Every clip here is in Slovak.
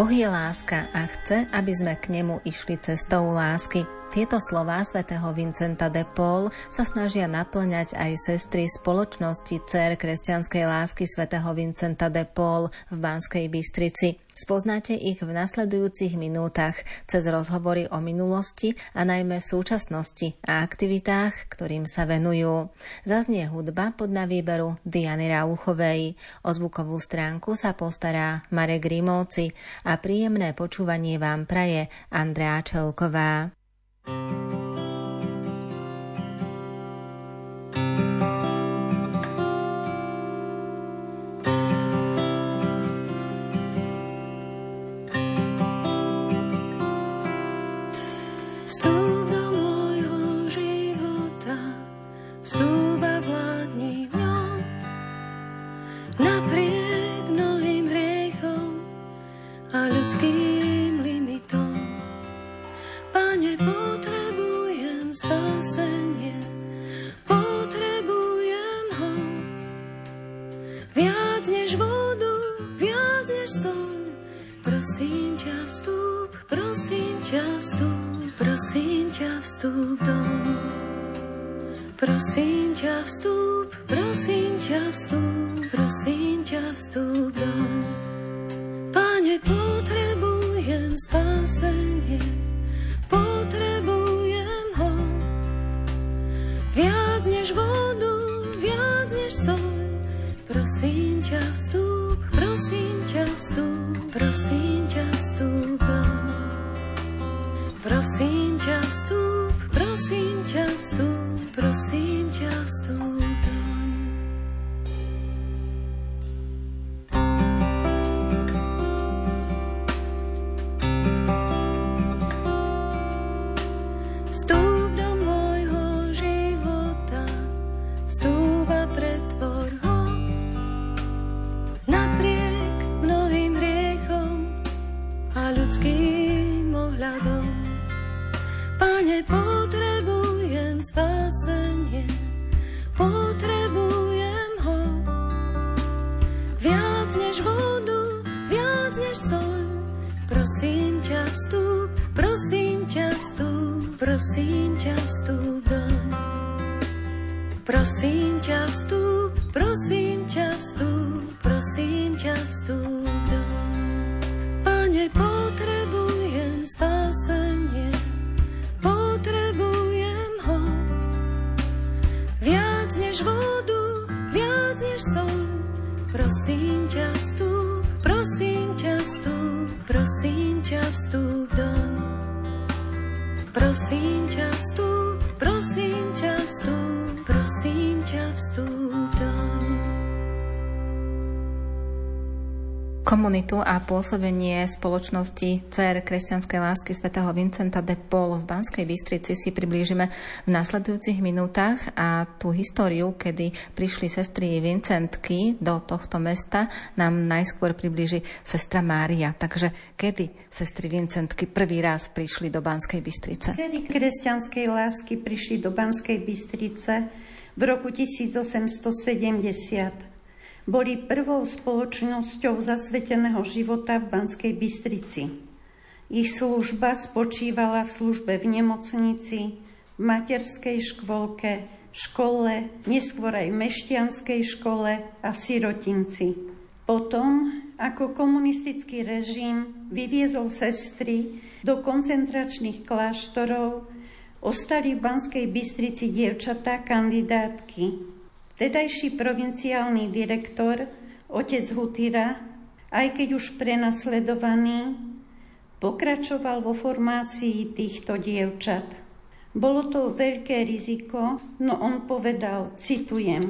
Boh je láska a chce, aby sme k nemu išli cestou lásky. Tieto slová svätého Vincenta de Paul sa snažia naplňať aj sestry spoločnosti Cer kresťanskej lásky svätého Vincenta de Paul v Banskej Bystrici. Spoznáte ich v nasledujúcich minútach cez rozhovory o minulosti a najmä súčasnosti a aktivitách, ktorým sa venujú. Zaznie hudba pod na výberu Diany Rauchovej. O zvukovú stránku sa postará Marek Grimovci a príjemné počúvanie vám praje Andrea Čelková. Thank you. Prosím ťa vstúp, prosím ťa vstúp, prosím ťa vstúp doň. Pane, potrebujem spásenie, potrebujem ho. Viac než vodu, viac než sol. Prosím ťa vstúp, prosím ťa vstúp, prosím ťa vstúp doň. Prosím ťa vstúp, Prosím ťa vstúp, prosím ťa vstúp do a pôsobenie spoločnosti CER kresťanskej lásky svätého Vincenta de Paul v Banskej Bystrici si priblížime v nasledujúcich minútach a tú históriu, kedy prišli sestry Vincentky do tohto mesta, nám najskôr priblíži sestra Mária. Takže kedy sestry Vincentky prvý raz prišli do Banskej Bystrice? Cery kresťanskej lásky prišli do Banskej Bystrice v roku 1870 boli prvou spoločnosťou zasveteného života v Banskej Bystrici. Ich služba spočívala v službe v nemocnici, v materskej škôlke, škole, neskôr aj v mešťanskej škole a v sirotinci. Potom, ako komunistický režim vyviezol sestry do koncentračných kláštorov, ostali v Banskej Bystrici dievčatá kandidátky Tedajší provinciálny direktor, otec Hutira, aj keď už prenasledovaný, pokračoval vo formácii týchto dievčat. Bolo to veľké riziko, no on povedal, citujem,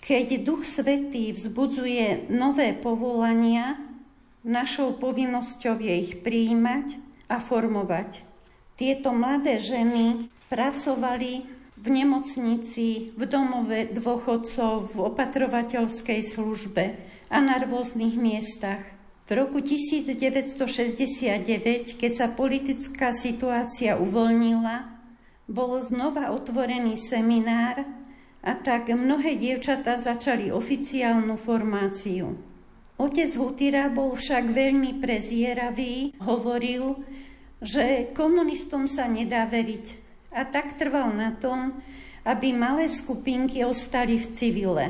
keď Duch Svetý vzbudzuje nové povolania, našou povinnosťou je ich prijímať a formovať. Tieto mladé ženy pracovali v nemocnici, v domove dôchodcov, v opatrovateľskej službe a na rôznych miestach. V roku 1969, keď sa politická situácia uvoľnila, bol znova otvorený seminár a tak mnohé dievčatá začali oficiálnu formáciu. Otec Hutira bol však veľmi prezieravý, hovoril, že komunistom sa nedá veriť a tak trval na tom, aby malé skupinky ostali v civile.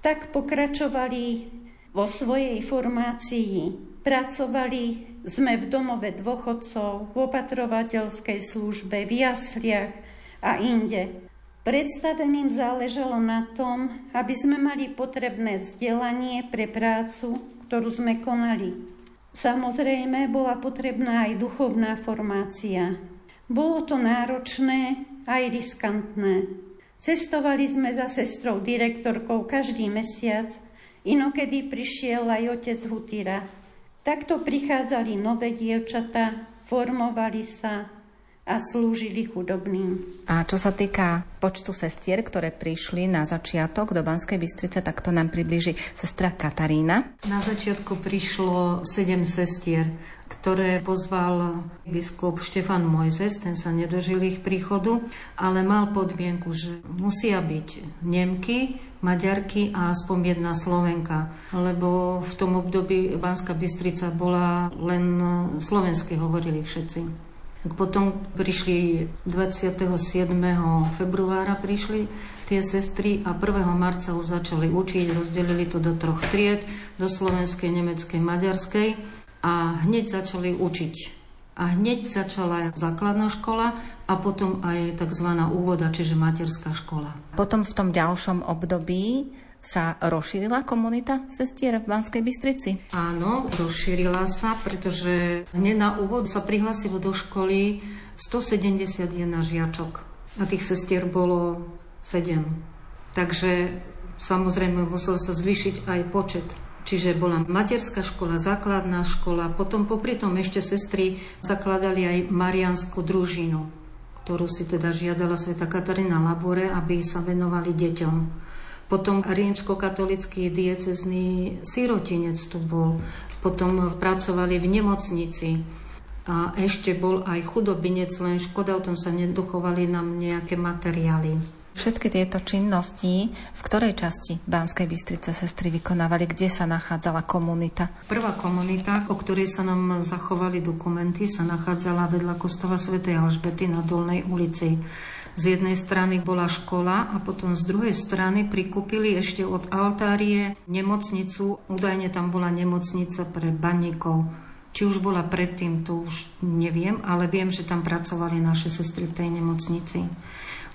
Tak pokračovali vo svojej formácii. Pracovali sme v domove dôchodcov, v opatrovateľskej službe, v jasliach a inde. Predstaveným záležalo na tom, aby sme mali potrebné vzdelanie pre prácu, ktorú sme konali. Samozrejme, bola potrebná aj duchovná formácia. Bolo to náročné aj riskantné. Cestovali sme za sestrou direktorkou každý mesiac, inokedy prišiel aj otec Hutira. Takto prichádzali nové dievčata, formovali sa, a slúžili chudobným. A čo sa týka počtu sestier, ktoré prišli na začiatok do Banskej Bystrice, tak to nám približí sestra Katarína. Na začiatku prišlo sedem sestier, ktoré pozval biskup Štefan Mojzes, ten sa nedožil ich príchodu, ale mal podmienku, že musia byť Nemky, Maďarky a aspoň jedna Slovenka, lebo v tom období Banská Bystrica bola len slovenské, hovorili všetci. Potom prišli 27. februára prišli tie sestry a 1. marca už začali učiť, rozdelili to do troch tried, do slovenskej, nemeckej, maďarskej a hneď začali učiť. A hneď začala základná škola a potom aj tzv. úvoda, čiže materská škola. Potom v tom ďalšom období sa rozšírila komunita sestier v Banskej Bystrici? Áno, rozšírila sa, pretože hneď na úvod sa prihlasilo do školy 171 žiačok a tých sestier bolo 7. Takže samozrejme musel sa zvýšiť aj počet. Čiže bola materská škola, základná škola, potom popri tom ešte sestry zakladali aj marianskú družinu, ktorú si teda žiadala sveta Katarína Labore, aby sa venovali deťom. Potom rímsko-katolický diecezný sirotinec tu bol. Potom pracovali v nemocnici. A ešte bol aj chudobinec, len škoda, o tom sa nedochovali nám nejaké materiály. Všetky tieto činnosti v ktorej časti Banskej Bystrice sestry vykonávali, kde sa nachádzala komunita? Prvá komunita, o ktorej sa nám zachovali dokumenty, sa nachádzala vedľa kostola svätej Alžbety na Dolnej ulici. Z jednej strany bola škola a potom z druhej strany prikúpili ešte od altárie nemocnicu. Údajne tam bola nemocnica pre baníkov. Či už bola predtým, to už neviem, ale viem, že tam pracovali naše sestry v tej nemocnici.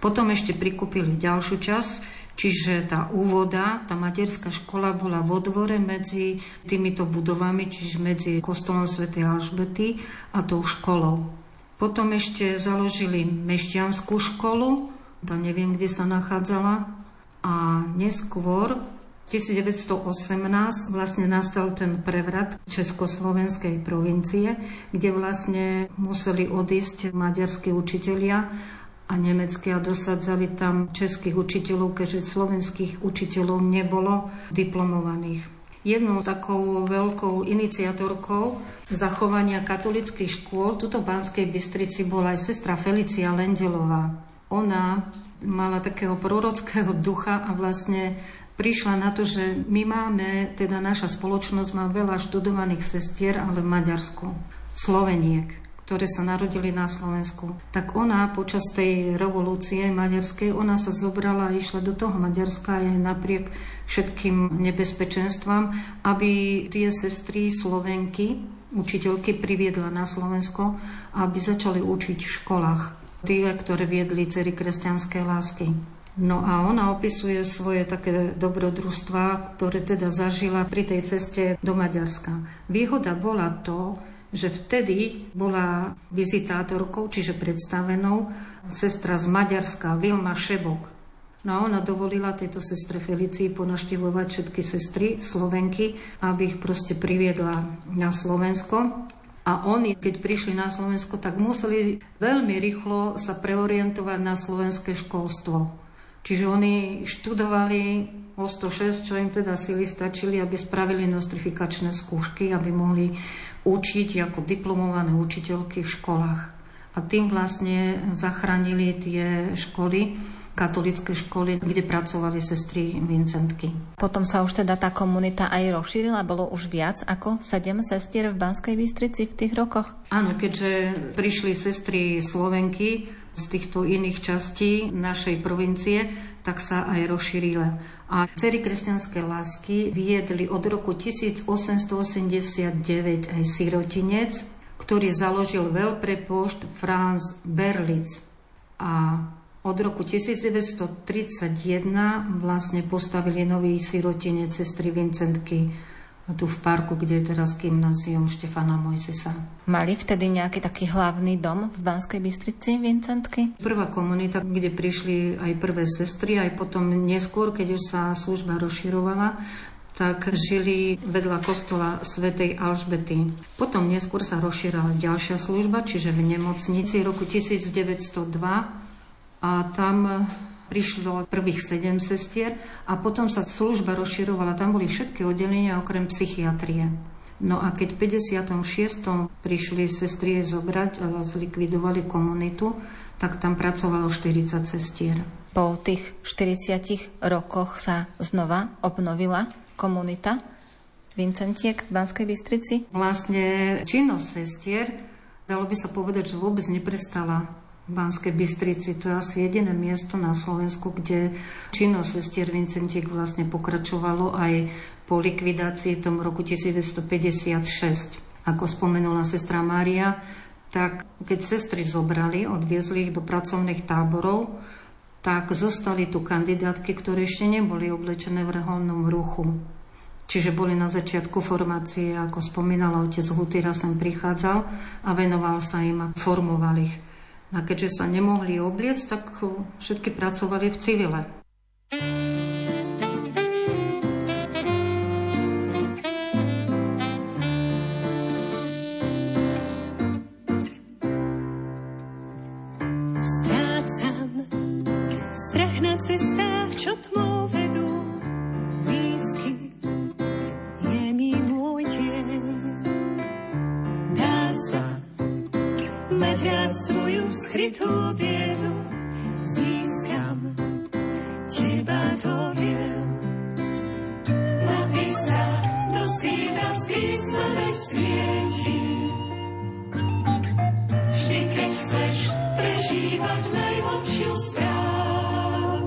Potom ešte prikúpili ďalšiu časť, čiže tá úvoda, tá materská škola bola vo dvore medzi týmito budovami, čiže medzi kostolom Sv. Alžbety a tou školou. Potom ešte založili mešťanskú školu, to neviem, kde sa nachádzala. A neskôr, v 1918, vlastne nastal ten prevrat Československej provincie, kde vlastne museli odísť maďarskí učitelia a nemeckí a dosadzali tam českých učiteľov, keďže slovenských učiteľov nebolo diplomovaných. Jednou takou veľkou iniciatorkou zachovania katolických škôl tuto v Banskej Bystrici bola aj sestra Felicia Lendelová. Ona mala takého prorockého ducha a vlastne prišla na to, že my máme, teda naša spoločnosť má veľa študovaných sestier, ale v Maďarsku, Sloveniek ktoré sa narodili na Slovensku. Tak ona počas tej revolúcie maďarskej, ona sa zobrala a išla do toho Maďarska aj napriek všetkým nebezpečenstvám, aby tie sestry Slovenky, učiteľky priviedla na Slovensko, aby začali učiť v školách. Tie, ktoré viedli cery kresťanskej lásky. No a ona opisuje svoje také dobrodružstva, ktoré teda zažila pri tej ceste do Maďarska. Výhoda bola to, že vtedy bola vizitátorkou, čiže predstavenou sestra z Maďarska, Vilma Šebok. No a ona dovolila tejto sestre Felicii ponaštevovať všetky sestry Slovenky, aby ich proste priviedla na Slovensko. A oni, keď prišli na Slovensko, tak museli veľmi rýchlo sa preorientovať na slovenské školstvo. Čiže oni študovali o 106, čo im teda sily stačili, aby spravili nostrifikačné skúšky, aby mohli učiť ako diplomované učiteľky v školách. A tým vlastne zachránili tie školy katolické školy, kde pracovali sestry Vincentky. Potom sa už teda tá komunita aj rozšírila, bolo už viac ako sedem sestier v Banskej Bystrici v tých rokoch? Áno, keďže prišli sestry Slovenky z týchto iných častí našej provincie, tak sa aj rozšírila. A Cery kresťanské lásky viedli od roku 1889 aj sirotinec, ktorý založil veľprepošt Franz Berlitz. A od roku 1931 vlastne postavili nový sirotine cestry Vincentky tu v parku, kde je teraz gymnázium Štefana Mojzesa. Mali vtedy nejaký taký hlavný dom v Banskej Bystrici Vincentky? Prvá komunita, kde prišli aj prvé sestry, aj potom neskôr, keď už sa služba rozširovala, tak žili vedľa kostola svätej Alžbety. Potom neskôr sa rozšírala ďalšia služba, čiže v nemocnici roku 1902 a tam prišlo prvých sedem sestier a potom sa služba rozširovala. Tam boli všetky oddelenia okrem psychiatrie. No a keď v 56. prišli sestry zobrať a zlikvidovali komunitu, tak tam pracovalo 40 sestier. Po tých 40 rokoch sa znova obnovila komunita Vincentiek v Banskej Bystrici? Vlastne činnosť sestier, dalo by sa povedať, že vôbec neprestala Banskej Bystrici. To je asi jediné miesto na Slovensku, kde činnosť sestier Vincentiek vlastne pokračovalo aj po likvidácii v tom roku 1956. Ako spomenula sestra Mária, tak keď sestry zobrali, odviezli ich do pracovných táborov, tak zostali tu kandidátky, ktoré ešte neboli oblečené v reholnom ruchu. Čiže boli na začiatku formácie, ako spomínala otec Hutýra, sem prichádzal a venoval sa im a formoval ich. A keďže sa nemohli obliec, tak všetky pracovali v civile. Strácam strach na cestách, skrytú biedu. Získam teba, to viem. Napísať do sína z písma svieti. Vždy, keď chceš prežívať najhlbšiu správ.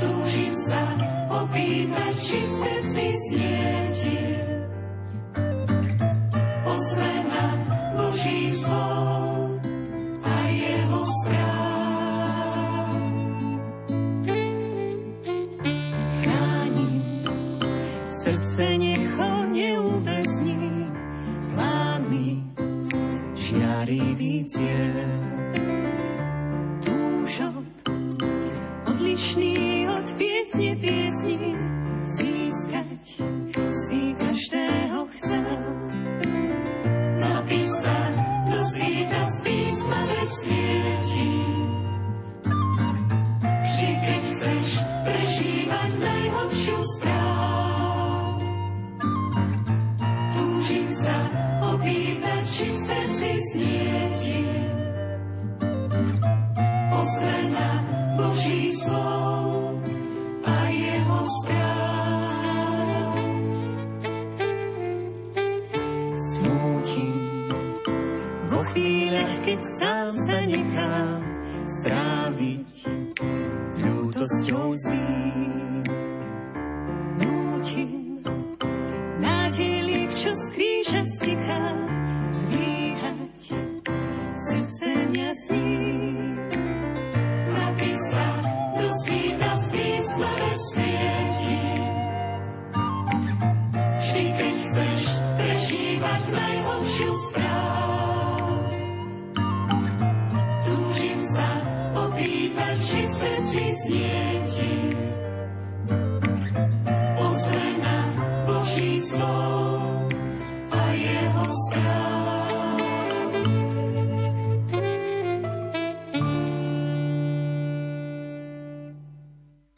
Túžim sa opýtať, či v srdci snieti.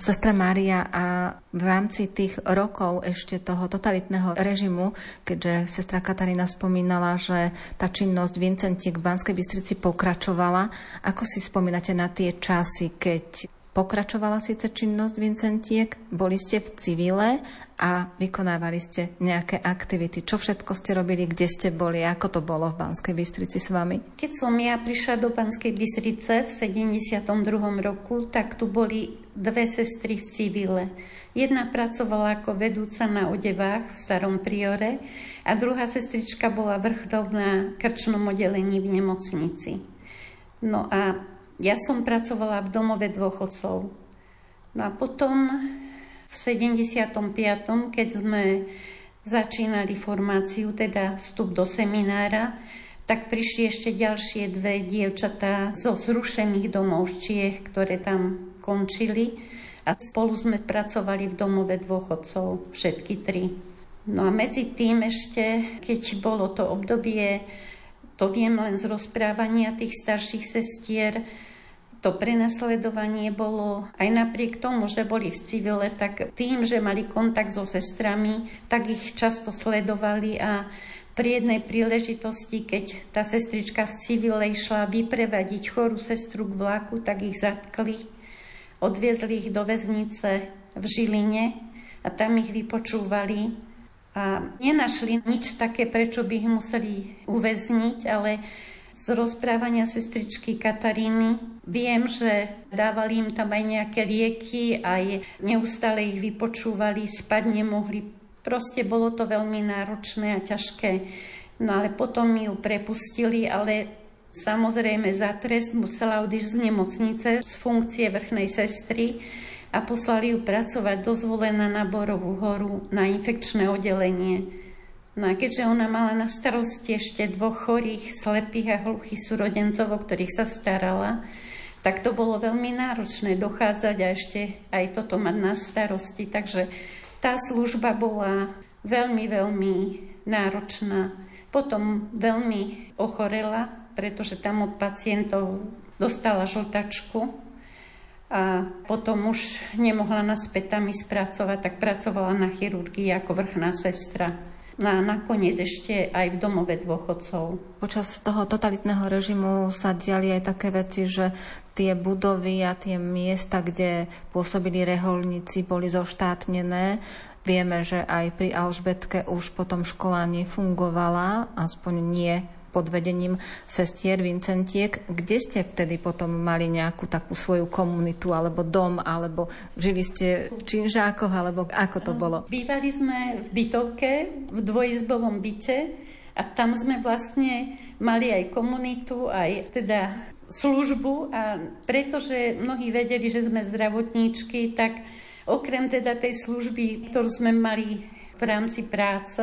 Sestra Mária, a v rámci tých rokov ešte toho totalitného režimu, keďže sestra Katarína spomínala, že tá činnosť Vincentiek v Banskej Bystrici pokračovala, ako si spomínate na tie časy, keď Pokračovala síce činnosť Vincentiek, boli ste v civile a vykonávali ste nejaké aktivity. Čo všetko ste robili, kde ste boli, ako to bolo v Banskej Bystrici s vami? Keď som ja prišla do Banskej Bystrice v 72. roku, tak tu boli dve sestry v civile. Jedna pracovala ako vedúca na odevách v starom priore a druhá sestrička bola vrchnov na krčnom oddelení v nemocnici. No a ja som pracovala v domove dôchodcov. No a potom v 75., keď sme začínali formáciu, teda vstup do seminára, tak prišli ešte ďalšie dve dievčatá zo zrušených domov Čiech, ktoré tam končili a spolu sme pracovali v domove dôchodcov, všetky tri. No a medzi tým ešte, keď bolo to obdobie, to viem len z rozprávania tých starších sestier, to prenasledovanie bolo aj napriek tomu, že boli v civile, tak tým, že mali kontakt so sestrami, tak ich často sledovali a pri jednej príležitosti, keď tá sestrička v civile išla vyprevadiť chorú sestru k vlaku, tak ich zatkli, odviezli ich do väznice v Žiline a tam ich vypočúvali a nenašli nič také, prečo by ich museli uväzniť, ale z rozprávania sestričky Kataríny. Viem, že dávali im tam aj nejaké lieky, aj neustále ich vypočúvali, spať nemohli. Proste bolo to veľmi náročné a ťažké. No ale potom ju prepustili, ale samozrejme za trest musela odísť z nemocnice z funkcie vrchnej sestry a poslali ju pracovať dozvolená na Borovú horu na infekčné oddelenie. No a keďže ona mala na starosti ešte dvoch chorých, slepých a hluchých súrodencov, o ktorých sa starala, tak to bolo veľmi náročné dochádzať a ešte aj toto mať na starosti. Takže tá služba bola veľmi, veľmi náročná. Potom veľmi ochorela, pretože tam od pacientov dostala žltačku a potom už nemohla naspäť tam ísť pracovať, tak pracovala na chirurgii ako vrchná sestra a nakoniec ešte aj v domove dôchodcov. Počas toho totalitného režimu sa diali aj také veci, že tie budovy a tie miesta, kde pôsobili reholníci, boli zoštátnené. Vieme, že aj pri Alžbetke už potom škola nefungovala, aspoň nie pod vedením sestier Vincentiek. Kde ste vtedy potom mali nejakú takú svoju komunitu, alebo dom, alebo žili ste v Činžákoch, alebo ako to bolo? Bývali sme v bytovke, v dvojizbovom byte a tam sme vlastne mali aj komunitu, aj teda službu a pretože mnohí vedeli, že sme zdravotníčky, tak okrem teda tej služby, ktorú sme mali v rámci práce,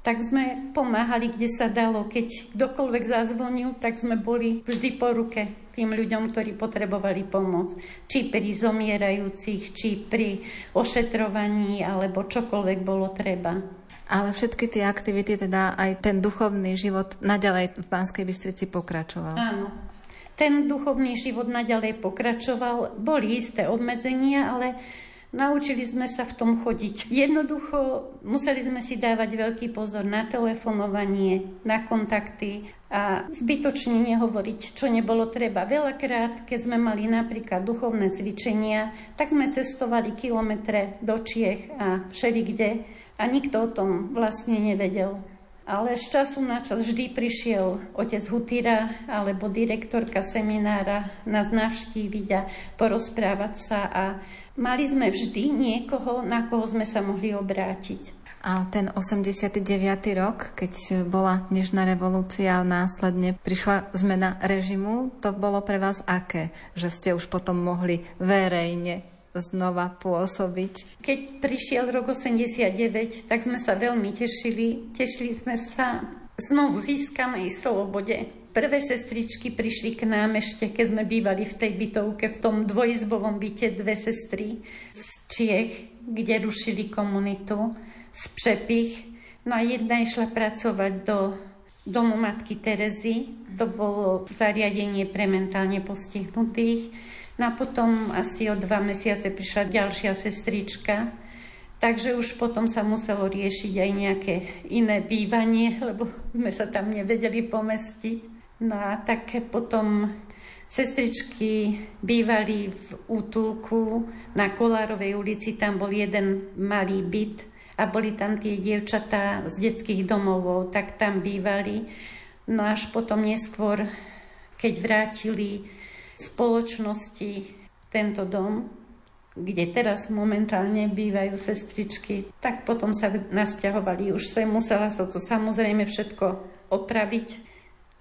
tak sme pomáhali, kde sa dalo. Keď kdokoľvek zazvonil, tak sme boli vždy po ruke tým ľuďom, ktorí potrebovali pomoc. Či pri zomierajúcich, či pri ošetrovaní, alebo čokoľvek bolo treba. Ale všetky tie aktivity, teda aj ten duchovný život naďalej v Banskej Bystrici pokračoval. Áno. Ten duchovný život naďalej pokračoval. Boli isté obmedzenia, ale Naučili sme sa v tom chodiť. Jednoducho museli sme si dávať veľký pozor na telefonovanie, na kontakty a zbytočne nehovoriť, čo nebolo treba. Veľakrát, keď sme mali napríklad duchovné cvičenia, tak sme cestovali kilometre do Čiech a všelikde a nikto o tom vlastne nevedel. Ale z času na čas vždy prišiel otec Hutira alebo direktorka seminára nás navštíviť a porozprávať sa a mali sme vždy niekoho, na koho sme sa mohli obrátiť. A ten 89. rok, keď bola Nežná revolúcia a následne prišla zmena režimu, to bolo pre vás aké? Že ste už potom mohli verejne znova pôsobiť. Keď prišiel rok 89, tak sme sa veľmi tešili. Tešili sme sa znovu získanej slobode. Prvé sestričky prišli k nám ešte, keď sme bývali v tej bytovke, v tom dvojizbovom byte dve sestry z Čiech, kde rušili komunitu, z Přepich. No a jedna išla pracovať do domu matky Terezy. To bolo zariadenie pre mentálne postihnutých. No a potom asi o dva mesiace prišla ďalšia sestrička, Takže už potom sa muselo riešiť aj nejaké iné bývanie, lebo sme sa tam nevedeli pomestiť. No a tak potom sestričky bývali v útulku na Kolárovej ulici, tam bol jeden malý byt a boli tam tie dievčatá z detských domovov, tak tam bývali. No až potom neskôr, keď vrátili spoločnosti tento dom, kde teraz momentálne bývajú sestričky, tak potom sa nasťahovali. Už sa musela sa to samozrejme všetko opraviť,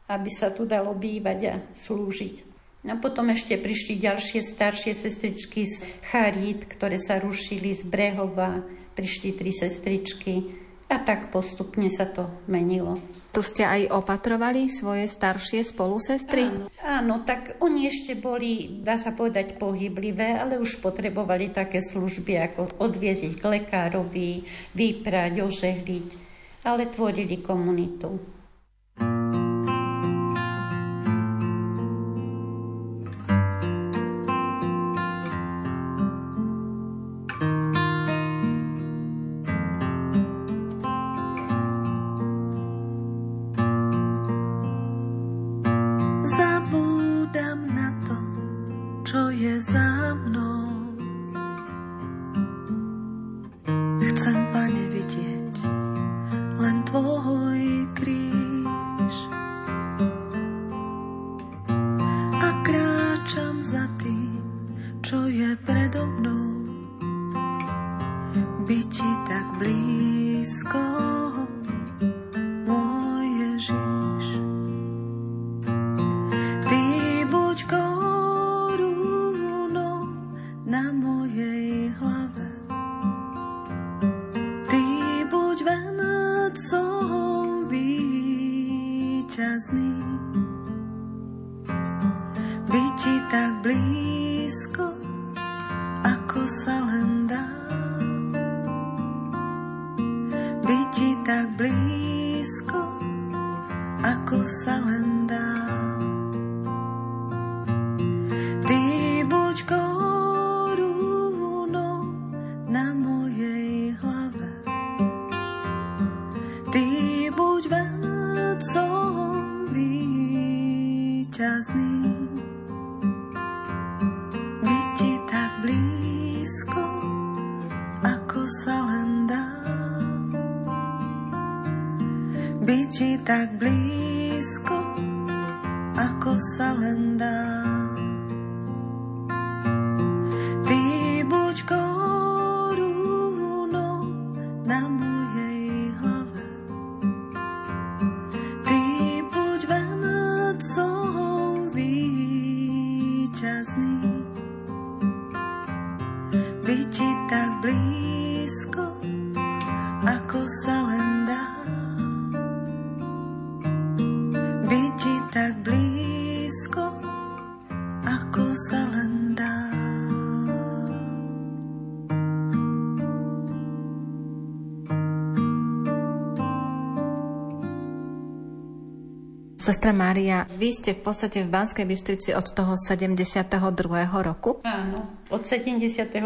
aby sa tu dalo bývať a slúžiť. A potom ešte prišli ďalšie staršie sestričky z Charít, ktoré sa rušili z Brehova, prišli tri sestričky a tak postupne sa to menilo. Tu ste aj opatrovali svoje staršie spolusestry? Áno, áno, tak oni ešte boli, dá sa povedať, pohyblivé, ale už potrebovali také služby, ako odviezť k lekárovi, vyprať, ožehliť, ale tvorili komunitu. blízko, ako sa len dá. Sestra Mária, vy ste v podstate v Banskej Bystrici od toho 72. roku? Áno, od 72.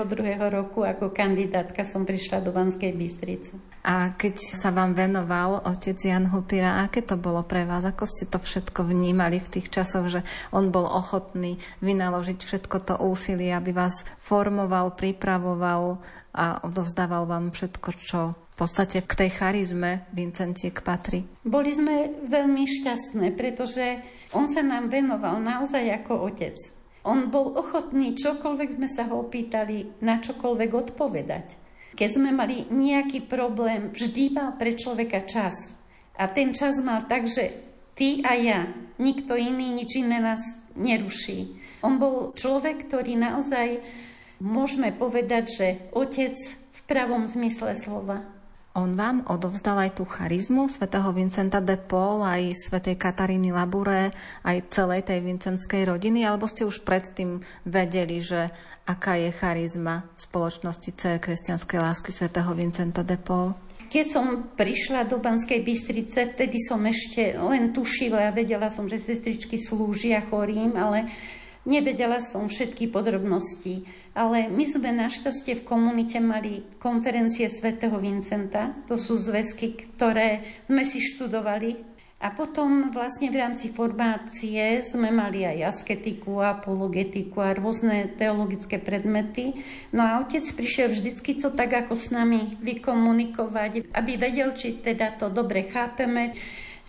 roku ako kandidátka som prišla do Banskej Bystrice. A keď sa vám venoval otec Jan Hutira, aké to bolo pre vás? Ako ste to všetko vnímali v tých časoch, že on bol ochotný vynaložiť všetko to úsilie, aby vás formoval, pripravoval a odovzdával vám všetko, čo v podstate k tej charizme Vincentiek patrí? Boli sme veľmi šťastné, pretože on sa nám venoval naozaj ako otec. On bol ochotný, čokoľvek sme sa ho opýtali, na čokoľvek odpovedať. Keď sme mali nejaký problém, vždy mal pre človeka čas. A ten čas mal tak, že ty a ja, nikto iný, nič iné nás neruší. On bol človek, ktorý naozaj, môžeme povedať, že otec v pravom zmysle slova. On vám odovzdal aj tú charizmu svätého Vincenta de Paul, aj svätej Kataríny Labure, aj celej tej vincentskej rodiny, alebo ste už predtým vedeli, že aká je charizma spoločnosti C kresťanskej lásky svätého Vincenta de Paul? Keď som prišla do Banskej Bystrice, vtedy som ešte len tušila a vedela som, že sestričky slúžia chorým, ale nevedela som všetky podrobnosti. Ale my sme našťastie v komunite mali konferencie svätého Vincenta. To sú zväzky, ktoré sme si študovali a potom vlastne v rámci formácie sme mali aj asketiku, apologetiku a rôzne teologické predmety. No a otec prišiel vždycky to tak ako s nami vykomunikovať, aby vedel, či teda to dobre chápeme,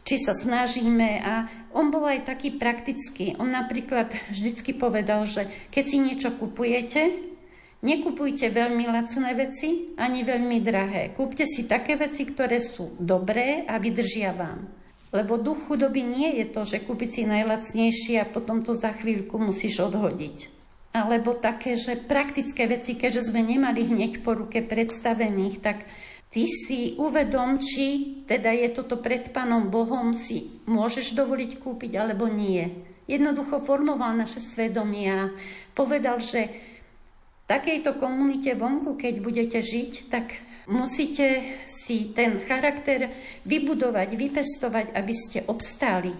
či sa snažíme a on bol aj taký praktický. On napríklad vždycky povedal, že keď si niečo kupujete, nekupujte veľmi lacné veci ani veľmi drahé. Kúpte si také veci, ktoré sú dobré a vydržia vám. Lebo duch chudoby nie je to, že kúpiť si najlacnejšie a potom to za chvíľku musíš odhodiť. Alebo také, že praktické veci, keďže sme nemali hneď po ruke predstavených, tak ty si uvedom, či teda je toto pred Pánom Bohom, si môžeš dovoliť kúpiť alebo nie. Jednoducho formoval naše svedomie a povedal, že v takejto komunite vonku, keď budete žiť, tak Musíte si ten charakter vybudovať, vypestovať, aby ste obstáli.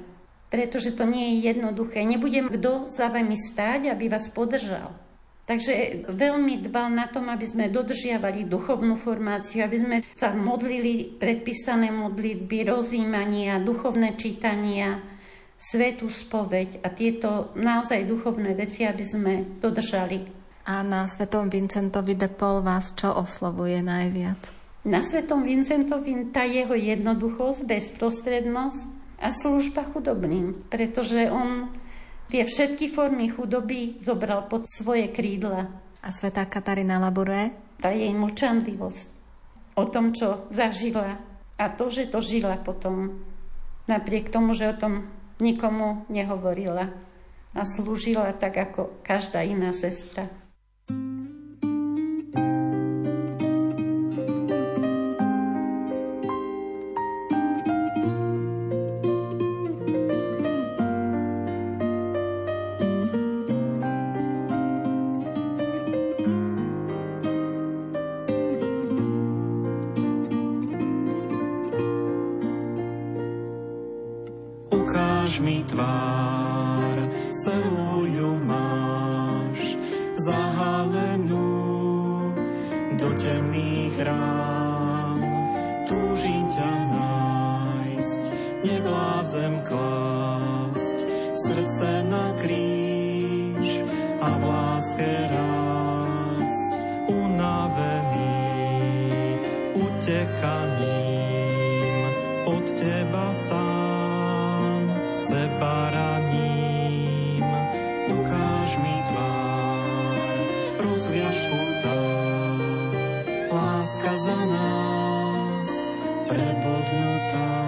Pretože to nie je jednoduché. Nebudem kto za vami stáť, aby vás podržal. Takže veľmi dbal na tom, aby sme dodržiavali duchovnú formáciu, aby sme sa modlili predpísané modlitby, rozímania, duchovné čítania, svetú spoveď a tieto naozaj duchovné veci, aby sme dodržali. A na Svetom Vincentovi de Paul vás čo oslovuje najviac? Na Svetom Vincentovi tá jeho jednoduchosť, bezprostrednosť a služba chudobným, pretože on tie všetky formy chudoby zobral pod svoje krídla. A svetá Katarína Laburé? Tá jej močanlivosť o tom, čo zažila a to, že to žila potom. Napriek tomu, že o tom nikomu nehovorila a slúžila tak ako každá iná sestra. ti rozliaš tvoj dár, láska za nás prebodnutá.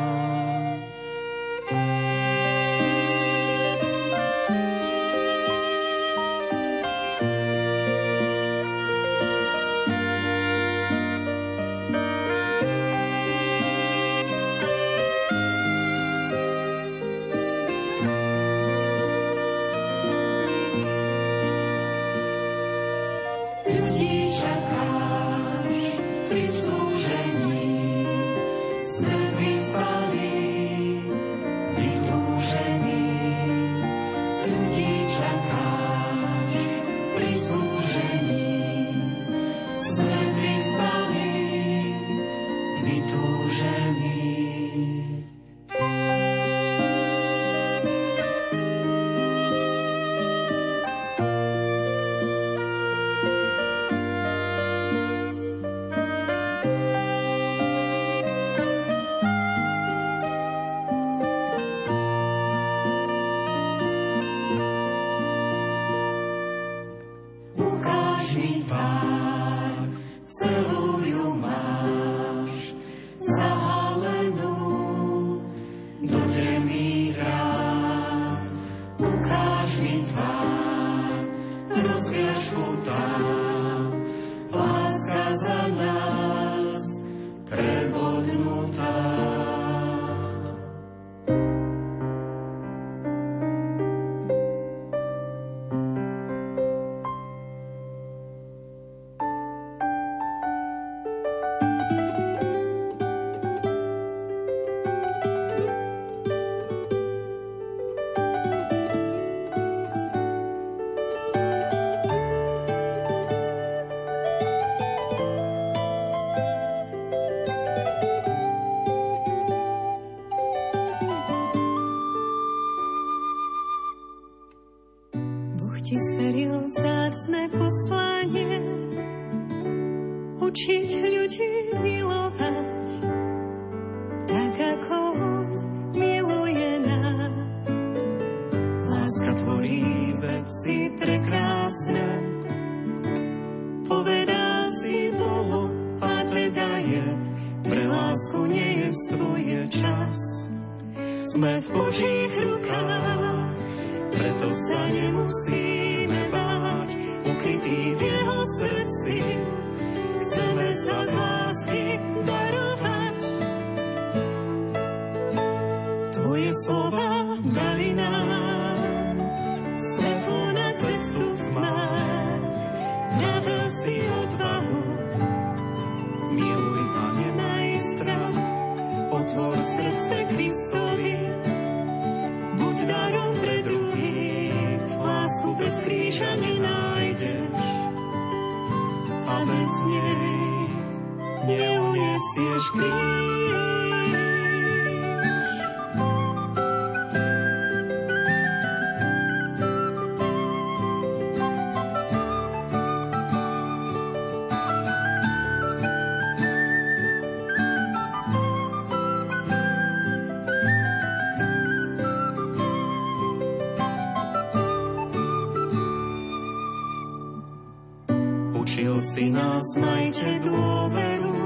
Učil si nás, majte dôveru,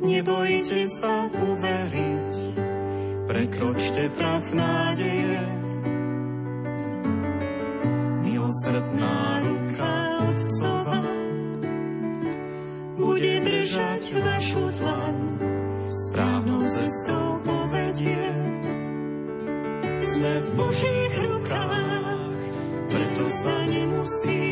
nebojte sa uveriť, prekročte prach nádeje. Milosrdná ruka Otcova bude držať vašu dlan, správnou cestou povedie. Sme v Božích rukách, preto sa nemusíme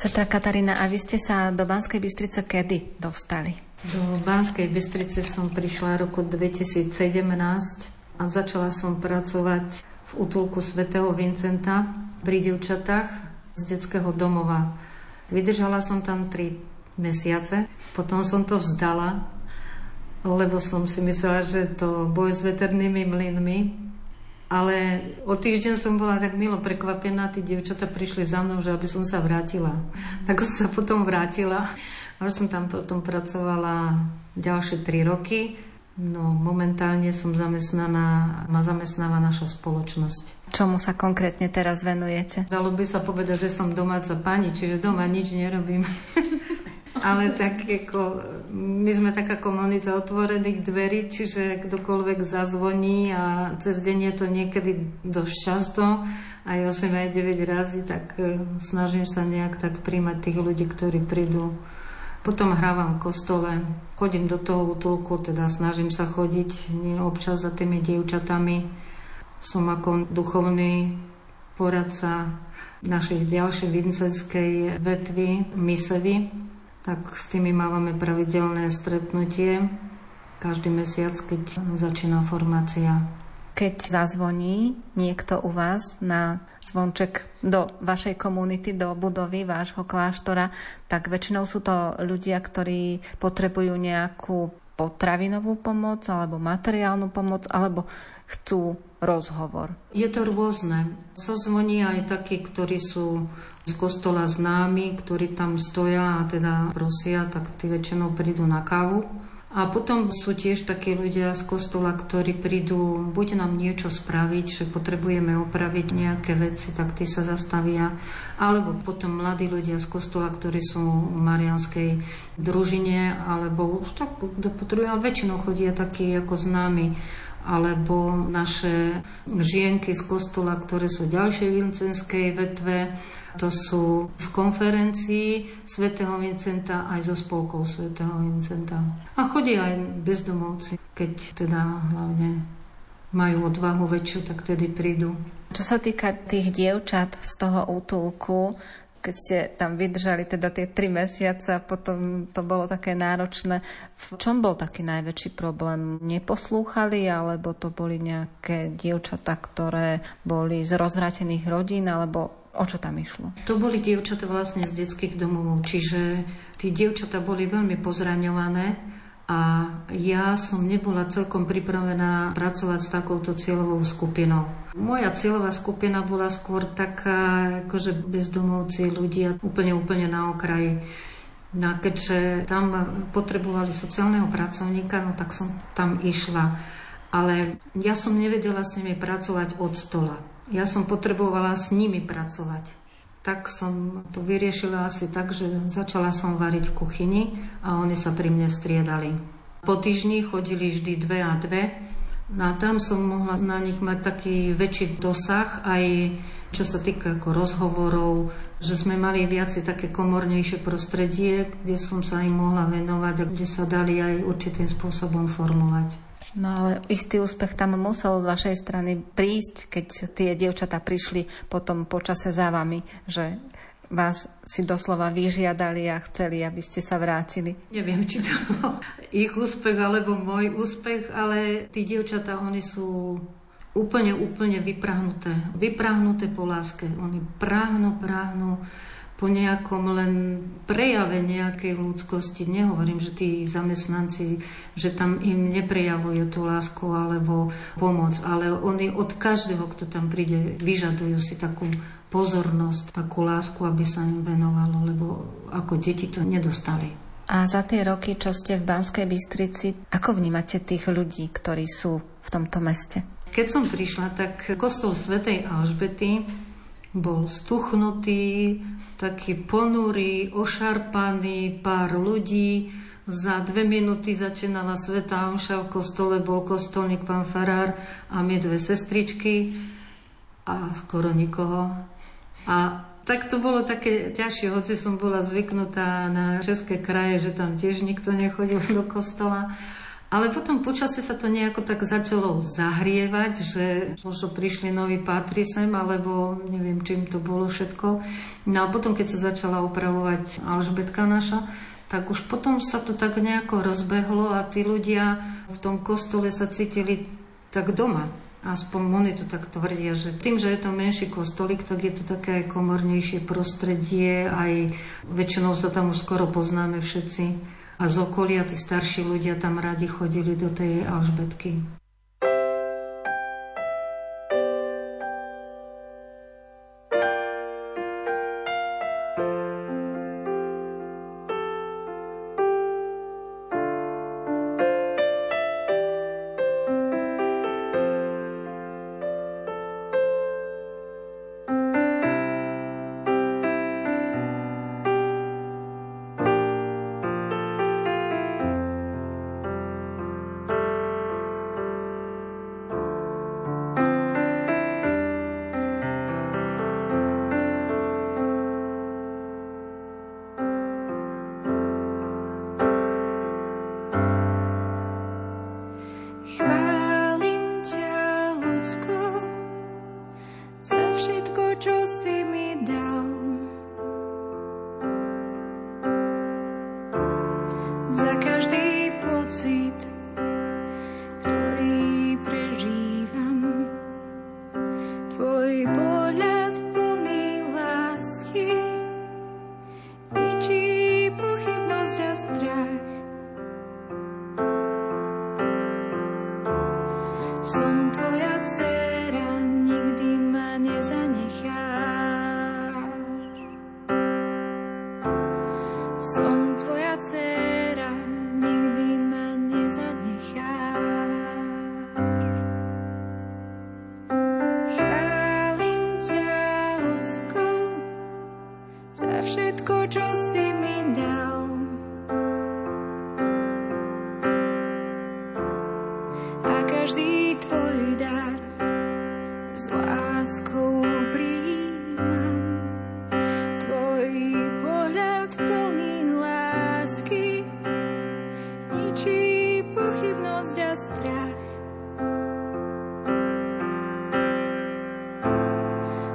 Sestra Katarína, a vy ste sa do Banskej Bystrice kedy dostali? Do Banskej Bystrice som prišla roku 2017 a začala som pracovať v útulku svätého Vincenta pri devčatách z detského domova. Vydržala som tam 3 mesiace, potom som to vzdala, lebo som si myslela, že to boj s veternými mlynmi. Ale o týždeň som bola tak milo prekvapená, tí dievčatá prišli za mnou, že aby som sa vrátila. Tak som sa potom vrátila a som tam potom pracovala ďalšie 3 roky. No momentálne som zamestnaná, ma zamestnáva naša spoločnosť. Čomu sa konkrétne teraz venujete? Dalo by sa povedať, že som domáca pani, čiže doma nič nerobím. Ale tak ako, my sme taká komunita otvorených dverí, čiže kdokoľvek zazvoní a cez deň je to niekedy dosť často, aj 8 aj 9 razy, tak e, snažím sa nejak tak príjmať tých ľudí, ktorí prídu. Potom hrávam v kostole, chodím do toho útulku, teda snažím sa chodiť nie občas za tými dievčatami. Som ako duchovný poradca našej ďalšej vincenskej vetvy Misevy, tak s tými mávame pravidelné stretnutie každý mesiac, keď začína formácia. Keď zazvoní niekto u vás na zvonček do vašej komunity, do budovy vášho kláštora, tak väčšinou sú to ľudia, ktorí potrebujú nejakú potravinovú pomoc alebo materiálnu pomoc, alebo chcú rozhovor. Je to rôzne. Zazvoní aj takí, ktorí sú z kostola známi, ktorí tam stoja a teda prosia, tak tí väčšinou prídu na kávu. A potom sú tiež takí ľudia z kostola, ktorí prídu buď nám niečo spraviť, že potrebujeme opraviť nejaké veci, tak tí sa zastavia, alebo potom mladí ľudia z kostola, ktorí sú v marianskej družine, alebo už tak, kto ale väčšinou chodia takí ako známi alebo naše žienky z kostola, ktoré sú ďalšej vincenskej vetve, to sú z konferencií svätého Vincenta aj zo spolkov svätého Vincenta. A chodia aj bezdomovci, keď teda hlavne majú odvahu väčšiu, tak tedy prídu. Čo sa týka tých dievčat z toho útulku, keď ste tam vydržali teda tie tri mesiace a potom to bolo také náročné. V čom bol taký najväčší problém? Neposlúchali alebo to boli nejaké dievčatá, ktoré boli z rozvrátených rodín alebo O čo tam išlo? To boli dievčatá vlastne z detských domov, čiže tí dievčatá boli veľmi pozraňované a ja som nebola celkom pripravená pracovať s takouto cieľovou skupinou. Moja cieľová skupina bola skôr taká, akože bezdomovci, ľudia úplne, úplne na okraji. No keďže tam potrebovali sociálneho pracovníka, no tak som tam išla. Ale ja som nevedela s nimi pracovať od stola ja som potrebovala s nimi pracovať. Tak som to vyriešila asi tak, že začala som variť v kuchyni a oni sa pri mne striedali. Po týždni chodili vždy dve a dve no a tam som mohla na nich mať taký väčší dosah aj čo sa týka ako rozhovorov, že sme mali viacej také komornejšie prostredie, kde som sa im mohla venovať a kde sa dali aj určitým spôsobom formovať. No ale istý úspech tam musel z vašej strany prísť, keď tie dievčatá prišli potom počase za vami, že vás si doslova vyžiadali a chceli, aby ste sa vrátili. Neviem, či to bol ich úspech alebo môj úspech, ale tí dievčatá, oni sú úplne, úplne vyprahnuté. Vyprahnuté po láske. Oni práhnu, práhnu po nejakom len prejave nejakej ľudskosti. Nehovorím, že tí zamestnanci, že tam im neprejavujú tú lásku alebo pomoc, ale oni od každého, kto tam príde, vyžadujú si takú pozornosť, takú lásku, aby sa im venovalo, lebo ako deti to nedostali. A za tie roky, čo ste v Banskej Bystrici, ako vnímate tých ľudí, ktorí sú v tomto meste? Keď som prišla, tak kostol svätej Alžbety bol stuchnutý, taký ponurý, ošarpaný, pár ľudí. Za dve minúty začínala Sveta Omša, v kostole bol kostolník pán Farár a my dve sestričky a skoro nikoho. A tak to bolo také ťažšie, hoci som bola zvyknutá na české kraje, že tam tiež nikto nechodil do kostola. Ale potom počasie sa to nejako tak začalo zahrievať, že možno prišli noví pátri sem, alebo neviem, čím to bolo všetko. No a potom, keď sa začala upravovať Alžbetka naša, tak už potom sa to tak nejako rozbehlo a tí ľudia v tom kostole sa cítili tak doma. Aspoň oni to tak tvrdia, že tým, že je to menší kostolík, tak je to také komornejšie prostredie, aj väčšinou sa tam už skoro poznáme všetci a z okolia tí starší ľudia tam radi chodili do tej Alžbetky. Strach.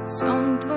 Som tvoja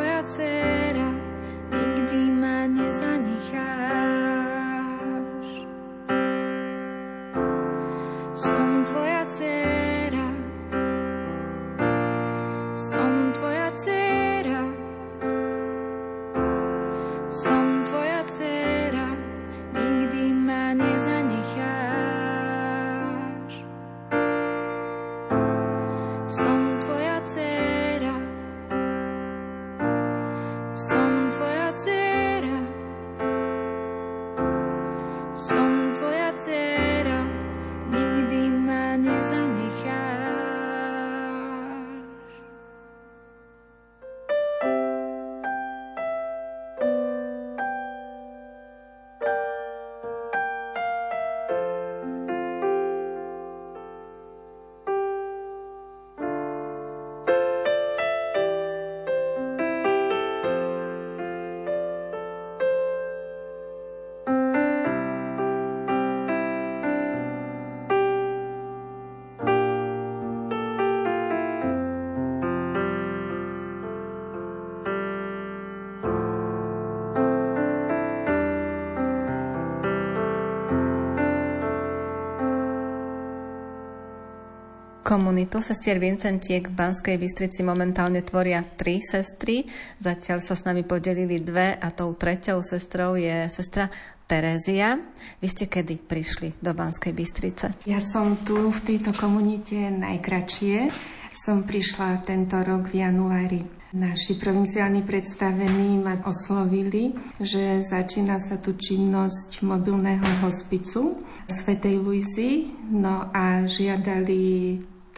Komunitu sestier Vincentiek v Banskej Bystrici momentálne tvoria tri sestry. Zatiaľ sa s nami podelili dve a tou treťou sestrou je sestra Terézia. Vy ste kedy prišli do Banskej Bystrice? Ja som tu v tejto komunite najkračšie. Som prišla tento rok v januári. Naši provinciálni predstavení ma oslovili, že začína sa tu činnosť mobilného hospicu Svetej Luizy, no a žiadali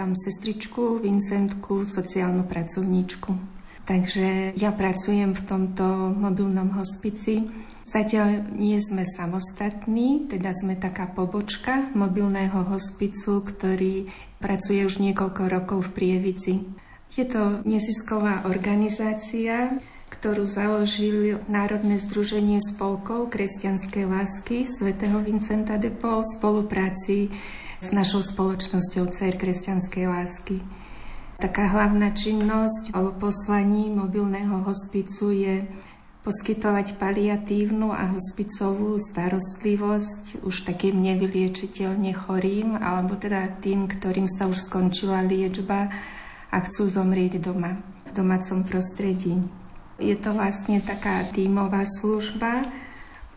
tam sestričku, Vincentku, sociálnu pracovníčku. Takže ja pracujem v tomto mobilnom hospici. Zatiaľ nie sme samostatní, teda sme taká pobočka mobilného hospicu, ktorý pracuje už niekoľko rokov v Prievici. Je to nezisková organizácia, ktorú založil Národné združenie spolkov kresťanskej lásky svätého Vincenta de Paul v spolupráci s našou spoločnosťou Cer kresťanskej lásky. Taká hlavná činnosť alebo poslaní mobilného hospicu je poskytovať paliatívnu a hospicovú starostlivosť už takým nevyliečiteľne chorým, alebo teda tým, ktorým sa už skončila liečba a chcú zomrieť doma, v domácom prostredí. Je to vlastne taká tímová služba.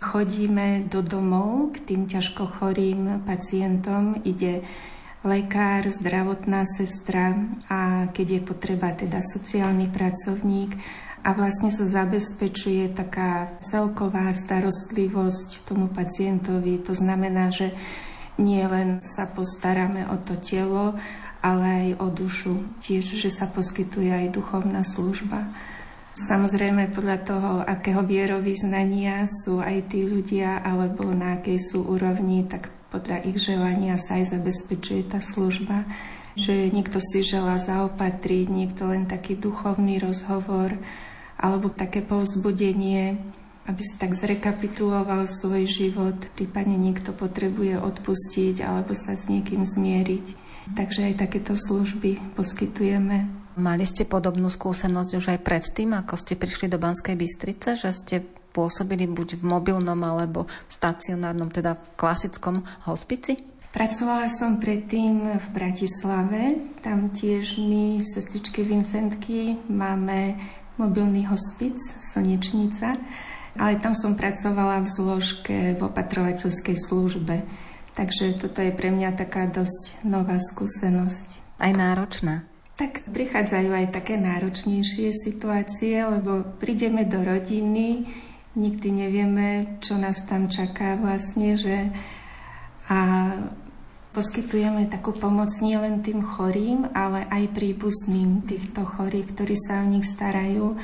Chodíme do domov k tým ťažko chorým pacientom. Ide lekár, zdravotná sestra a keď je potreba teda sociálny pracovník a vlastne sa zabezpečuje taká celková starostlivosť tomu pacientovi. To znamená, že nie len sa postaráme o to telo, ale aj o dušu. Tiež, že sa poskytuje aj duchovná služba. Samozrejme podľa toho, akého vierovýznania sú aj tí ľudia, alebo na akej sú úrovni, tak podľa ich želania sa aj zabezpečuje tá služba. Že niekto si želá zaopatriť, niekto len taký duchovný rozhovor, alebo také povzbudenie, aby si tak zrekapituloval svoj život, prípadne niekto potrebuje odpustiť alebo sa s niekým zmieriť. Takže aj takéto služby poskytujeme. Mali ste podobnú skúsenosť už aj predtým, ako ste prišli do Banskej Bystrice, že ste pôsobili buď v mobilnom alebo v stacionárnom, teda v klasickom hospici? Pracovala som predtým v Bratislave. Tam tiež my, sestričky Vincentky, máme mobilný hospic Slnečnica, ale tam som pracovala v zložke v opatrovateľskej službe. Takže toto je pre mňa taká dosť nová skúsenosť. Aj náročná. Tak prichádzajú aj také náročnejšie situácie, lebo prídeme do rodiny, nikdy nevieme, čo nás tam čaká vlastne, že a poskytujeme takú pomoc nielen tým chorým, ale aj príbuzným týchto chorých, ktorí sa o nich starajú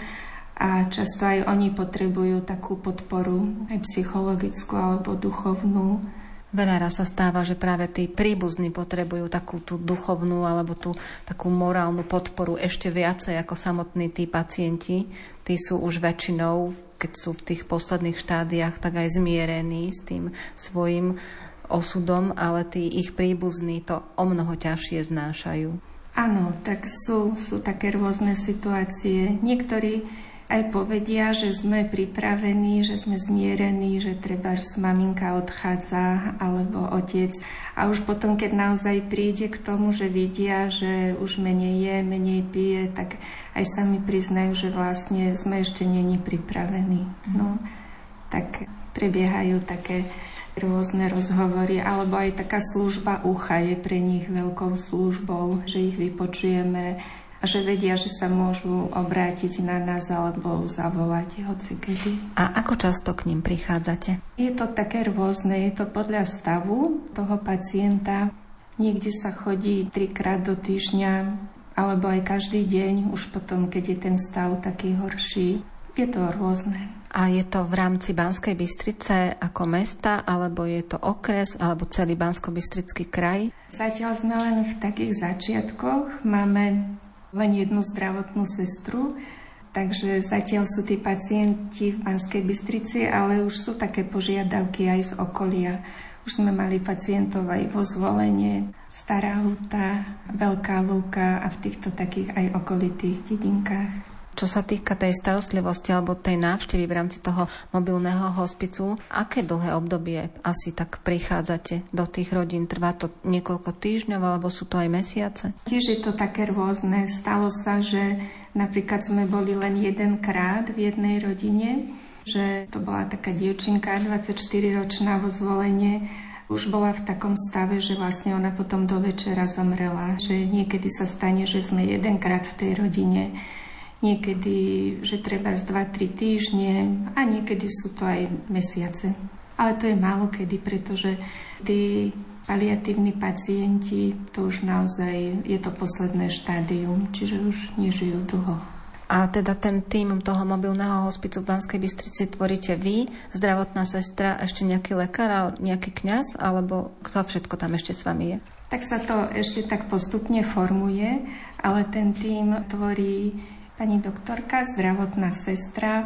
a často aj oni potrebujú takú podporu, aj psychologickú alebo duchovnú. Veľa sa stáva, že práve tí príbuzní potrebujú takú tú duchovnú alebo tú takú morálnu podporu ešte viacej ako samotní tí pacienti. Tí sú už väčšinou, keď sú v tých posledných štádiách, tak aj zmierení s tým svojim osudom, ale tí ich príbuzní to o mnoho ťažšie znášajú. Áno, tak sú, sú také rôzne situácie. Niektorí aj povedia, že sme pripravení, že sme zmierení, že treba maminka odchádza alebo otec. A už potom, keď naozaj príde k tomu, že vidia, že už menej je, menej pije, tak aj sami priznajú, že vlastne sme ešte není pripravení. No, tak prebiehajú také rôzne rozhovory, alebo aj taká služba ucha je pre nich veľkou službou, že ich vypočujeme, a že vedia, že sa môžu obrátiť na nás alebo zavolať hoci kedy. A ako často k ním prichádzate? Je to také rôzne, je to podľa stavu toho pacienta. Niekde sa chodí trikrát do týždňa, alebo aj každý deň, už potom, keď je ten stav taký horší. Je to rôzne. A je to v rámci Banskej Bystrice ako mesta, alebo je to okres, alebo celý Bansko-Bystrický kraj? Zatiaľ sme len v takých začiatkoch. Máme len jednu zdravotnú sestru, takže zatiaľ sú tí pacienti v Banskej Bystrici, ale už sú také požiadavky aj z okolia. Už sme mali pacientov aj vo zvolenie, Stará Huta, Veľká Lúka a v týchto takých aj okolitých dedinkách. Čo sa týka tej starostlivosti alebo tej návštevy v rámci toho mobilného hospicu, aké dlhé obdobie asi tak prichádzate do tých rodín? Trvá to niekoľko týždňov alebo sú to aj mesiace? Tiež je to také rôzne. Stalo sa, že napríklad sme boli len jedenkrát v jednej rodine, že to bola taká dievčinka 24-ročná vo zvolenie už bola v takom stave, že vlastne ona potom do večera zomrela. Že niekedy sa stane, že sme jedenkrát v tej rodine niekedy, že treba z 2-3 týždne a niekedy sú to aj mesiace. Ale to je málo kedy, pretože tí paliatívni pacienti, to už naozaj je to posledné štádium, čiže už nežijú dlho. A teda ten tým toho mobilného hospicu v Banskej Bystrici tvoríte vy, zdravotná sestra, ešte nejaký lekár, nejaký kňaz, alebo kto všetko tam ešte s vami je? Tak sa to ešte tak postupne formuje, ale ten tým tvorí pani doktorka, zdravotná sestra.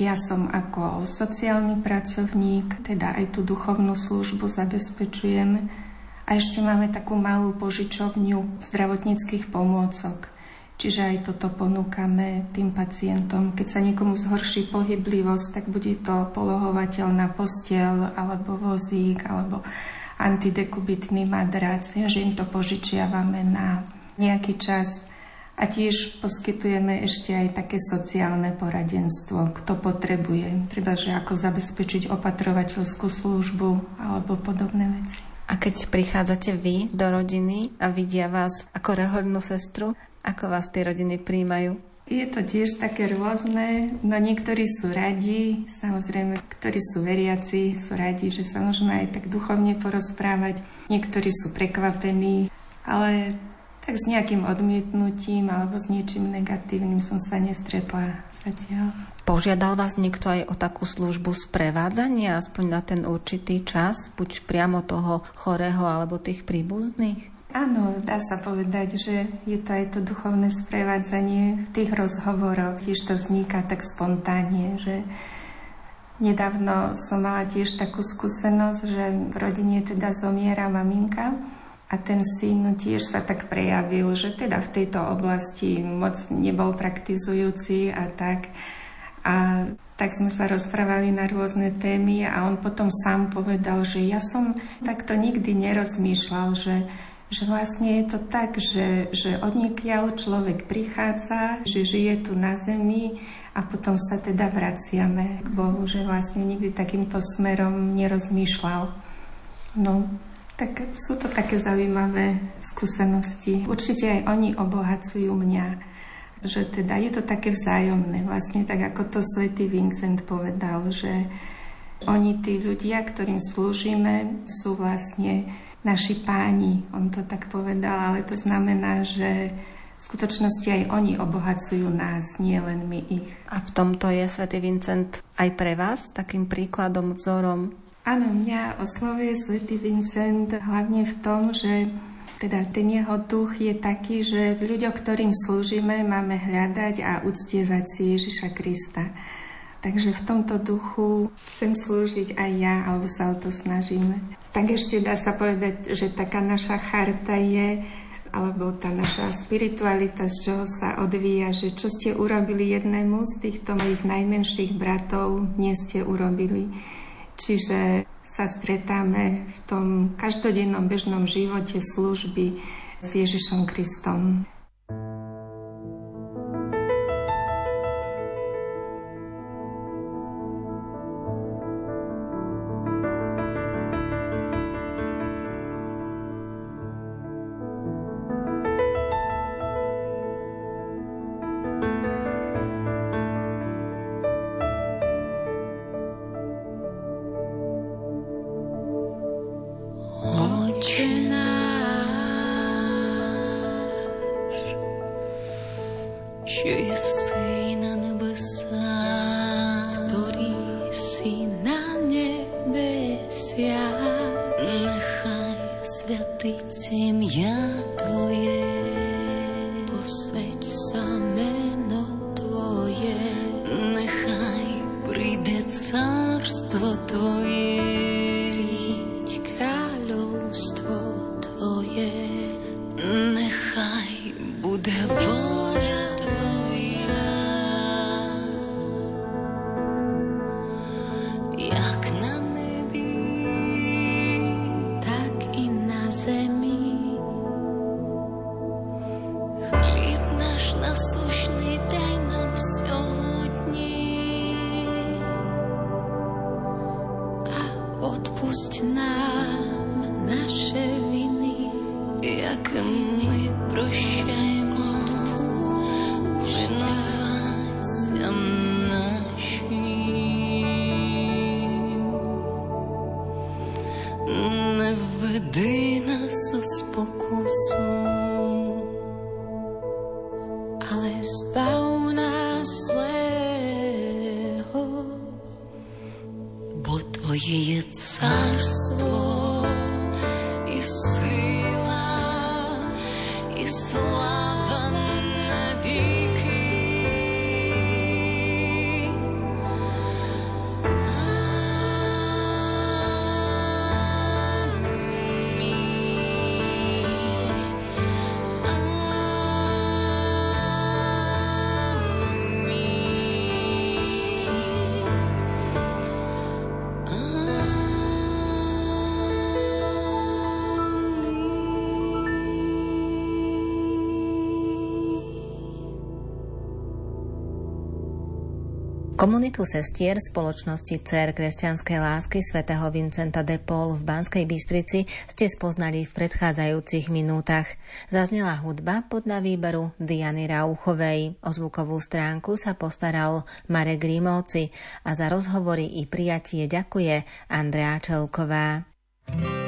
Ja som ako sociálny pracovník, teda aj tú duchovnú službu zabezpečujem. A ešte máme takú malú požičovňu zdravotníckých pomôcok. Čiže aj toto ponúkame tým pacientom. Keď sa niekomu zhorší pohyblivosť, tak bude to polohovateľná postiel, alebo vozík, alebo antidekubitný madrac, že im to požičiavame na nejaký čas a tiež poskytujeme ešte aj také sociálne poradenstvo, kto potrebuje. Treba, že ako zabezpečiť opatrovateľskú službu alebo podobné veci. A keď prichádzate vy do rodiny a vidia vás ako rehoľnú sestru, ako vás tie rodiny príjmajú? Je to tiež také rôzne, no niektorí sú radi, samozrejme, ktorí sú veriaci, sú radi, že sa môžeme aj tak duchovne porozprávať. Niektorí sú prekvapení, ale tak s nejakým odmietnutím alebo s niečím negatívnym som sa nestretla zatiaľ. Požiadal vás niekto aj o takú službu sprevádzania, aspoň na ten určitý čas, buď priamo toho chorého alebo tých príbuzných? Áno, dá sa povedať, že je to aj to duchovné sprevádzanie v tých rozhovoroch. Tiež to vzniká tak spontánne, že nedávno som mala tiež takú skúsenosť, že v rodine teda zomiera maminka a ten syn tiež sa tak prejavil, že teda v tejto oblasti moc nebol praktizujúci a tak. A tak sme sa rozprávali na rôzne témy a on potom sám povedal, že ja som takto nikdy nerozmýšľal, že, že vlastne je to tak, že, že odniekiaľ človek prichádza, že žije tu na zemi a potom sa teda vraciame k Bohu, že vlastne nikdy takýmto smerom nerozmýšľal. No, tak sú to také zaujímavé skúsenosti. Určite aj oni obohacujú mňa, že teda je to také vzájomné. Vlastne tak, ako to svätý Vincent povedal, že oni, tí ľudia, ktorým slúžime, sú vlastne naši páni. On to tak povedal, ale to znamená, že v skutočnosti aj oni obohacujú nás, nie len my ich. A v tomto je svätý Vincent aj pre vás takým príkladom, vzorom? Áno, mňa oslovuje svätý Vincent hlavne v tom, že teda ten jeho duch je taký, že v ľuďoch, ktorým slúžime, máme hľadať a uctievať si Ježiša Krista. Takže v tomto duchu chcem slúžiť aj ja, alebo sa o to snažíme. Tak ešte dá sa povedať, že taká naša charta je, alebo tá naša spiritualita, z čoho sa odvíja, že čo ste urobili jednému z týchto mojich najmenších bratov, nie ste urobili. Čiže sa stretáme v tom každodennom bežnom živote služby s Ježišom Kristom. devil. Komunitu sestier spoločnosti Cer kresťanskej lásky svätého Vincenta de Paul v Banskej Bystrici ste spoznali v predchádzajúcich minútach. Zaznela hudba podľa výberu Diany Rauchovej. O zvukovú stránku sa postaral Marek Grimovci a za rozhovory i prijatie ďakuje Andrea Čelková. reč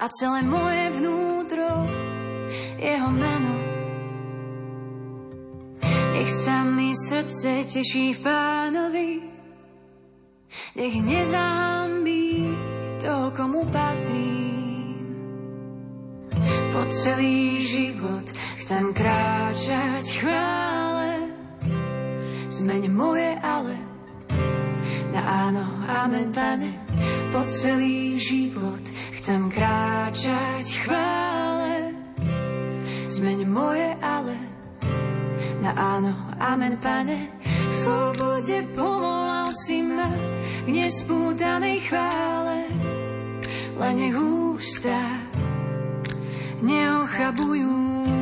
a celé moje vnútro jeho meno. Nech sa mi srdce teší v pánovi, nech nezahambí to, komu patrí. Po celý život chcem kráčať chvále. Zmeň moje ale na áno, amen, pane. Po celý život chcem kráčať chvále. Zmeň moje ale na áno, amen, pane. Slobode povolal si ma k nespútanej chvále. Len nech ústa neochabujú.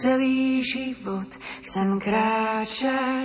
Celý život chcem kráčať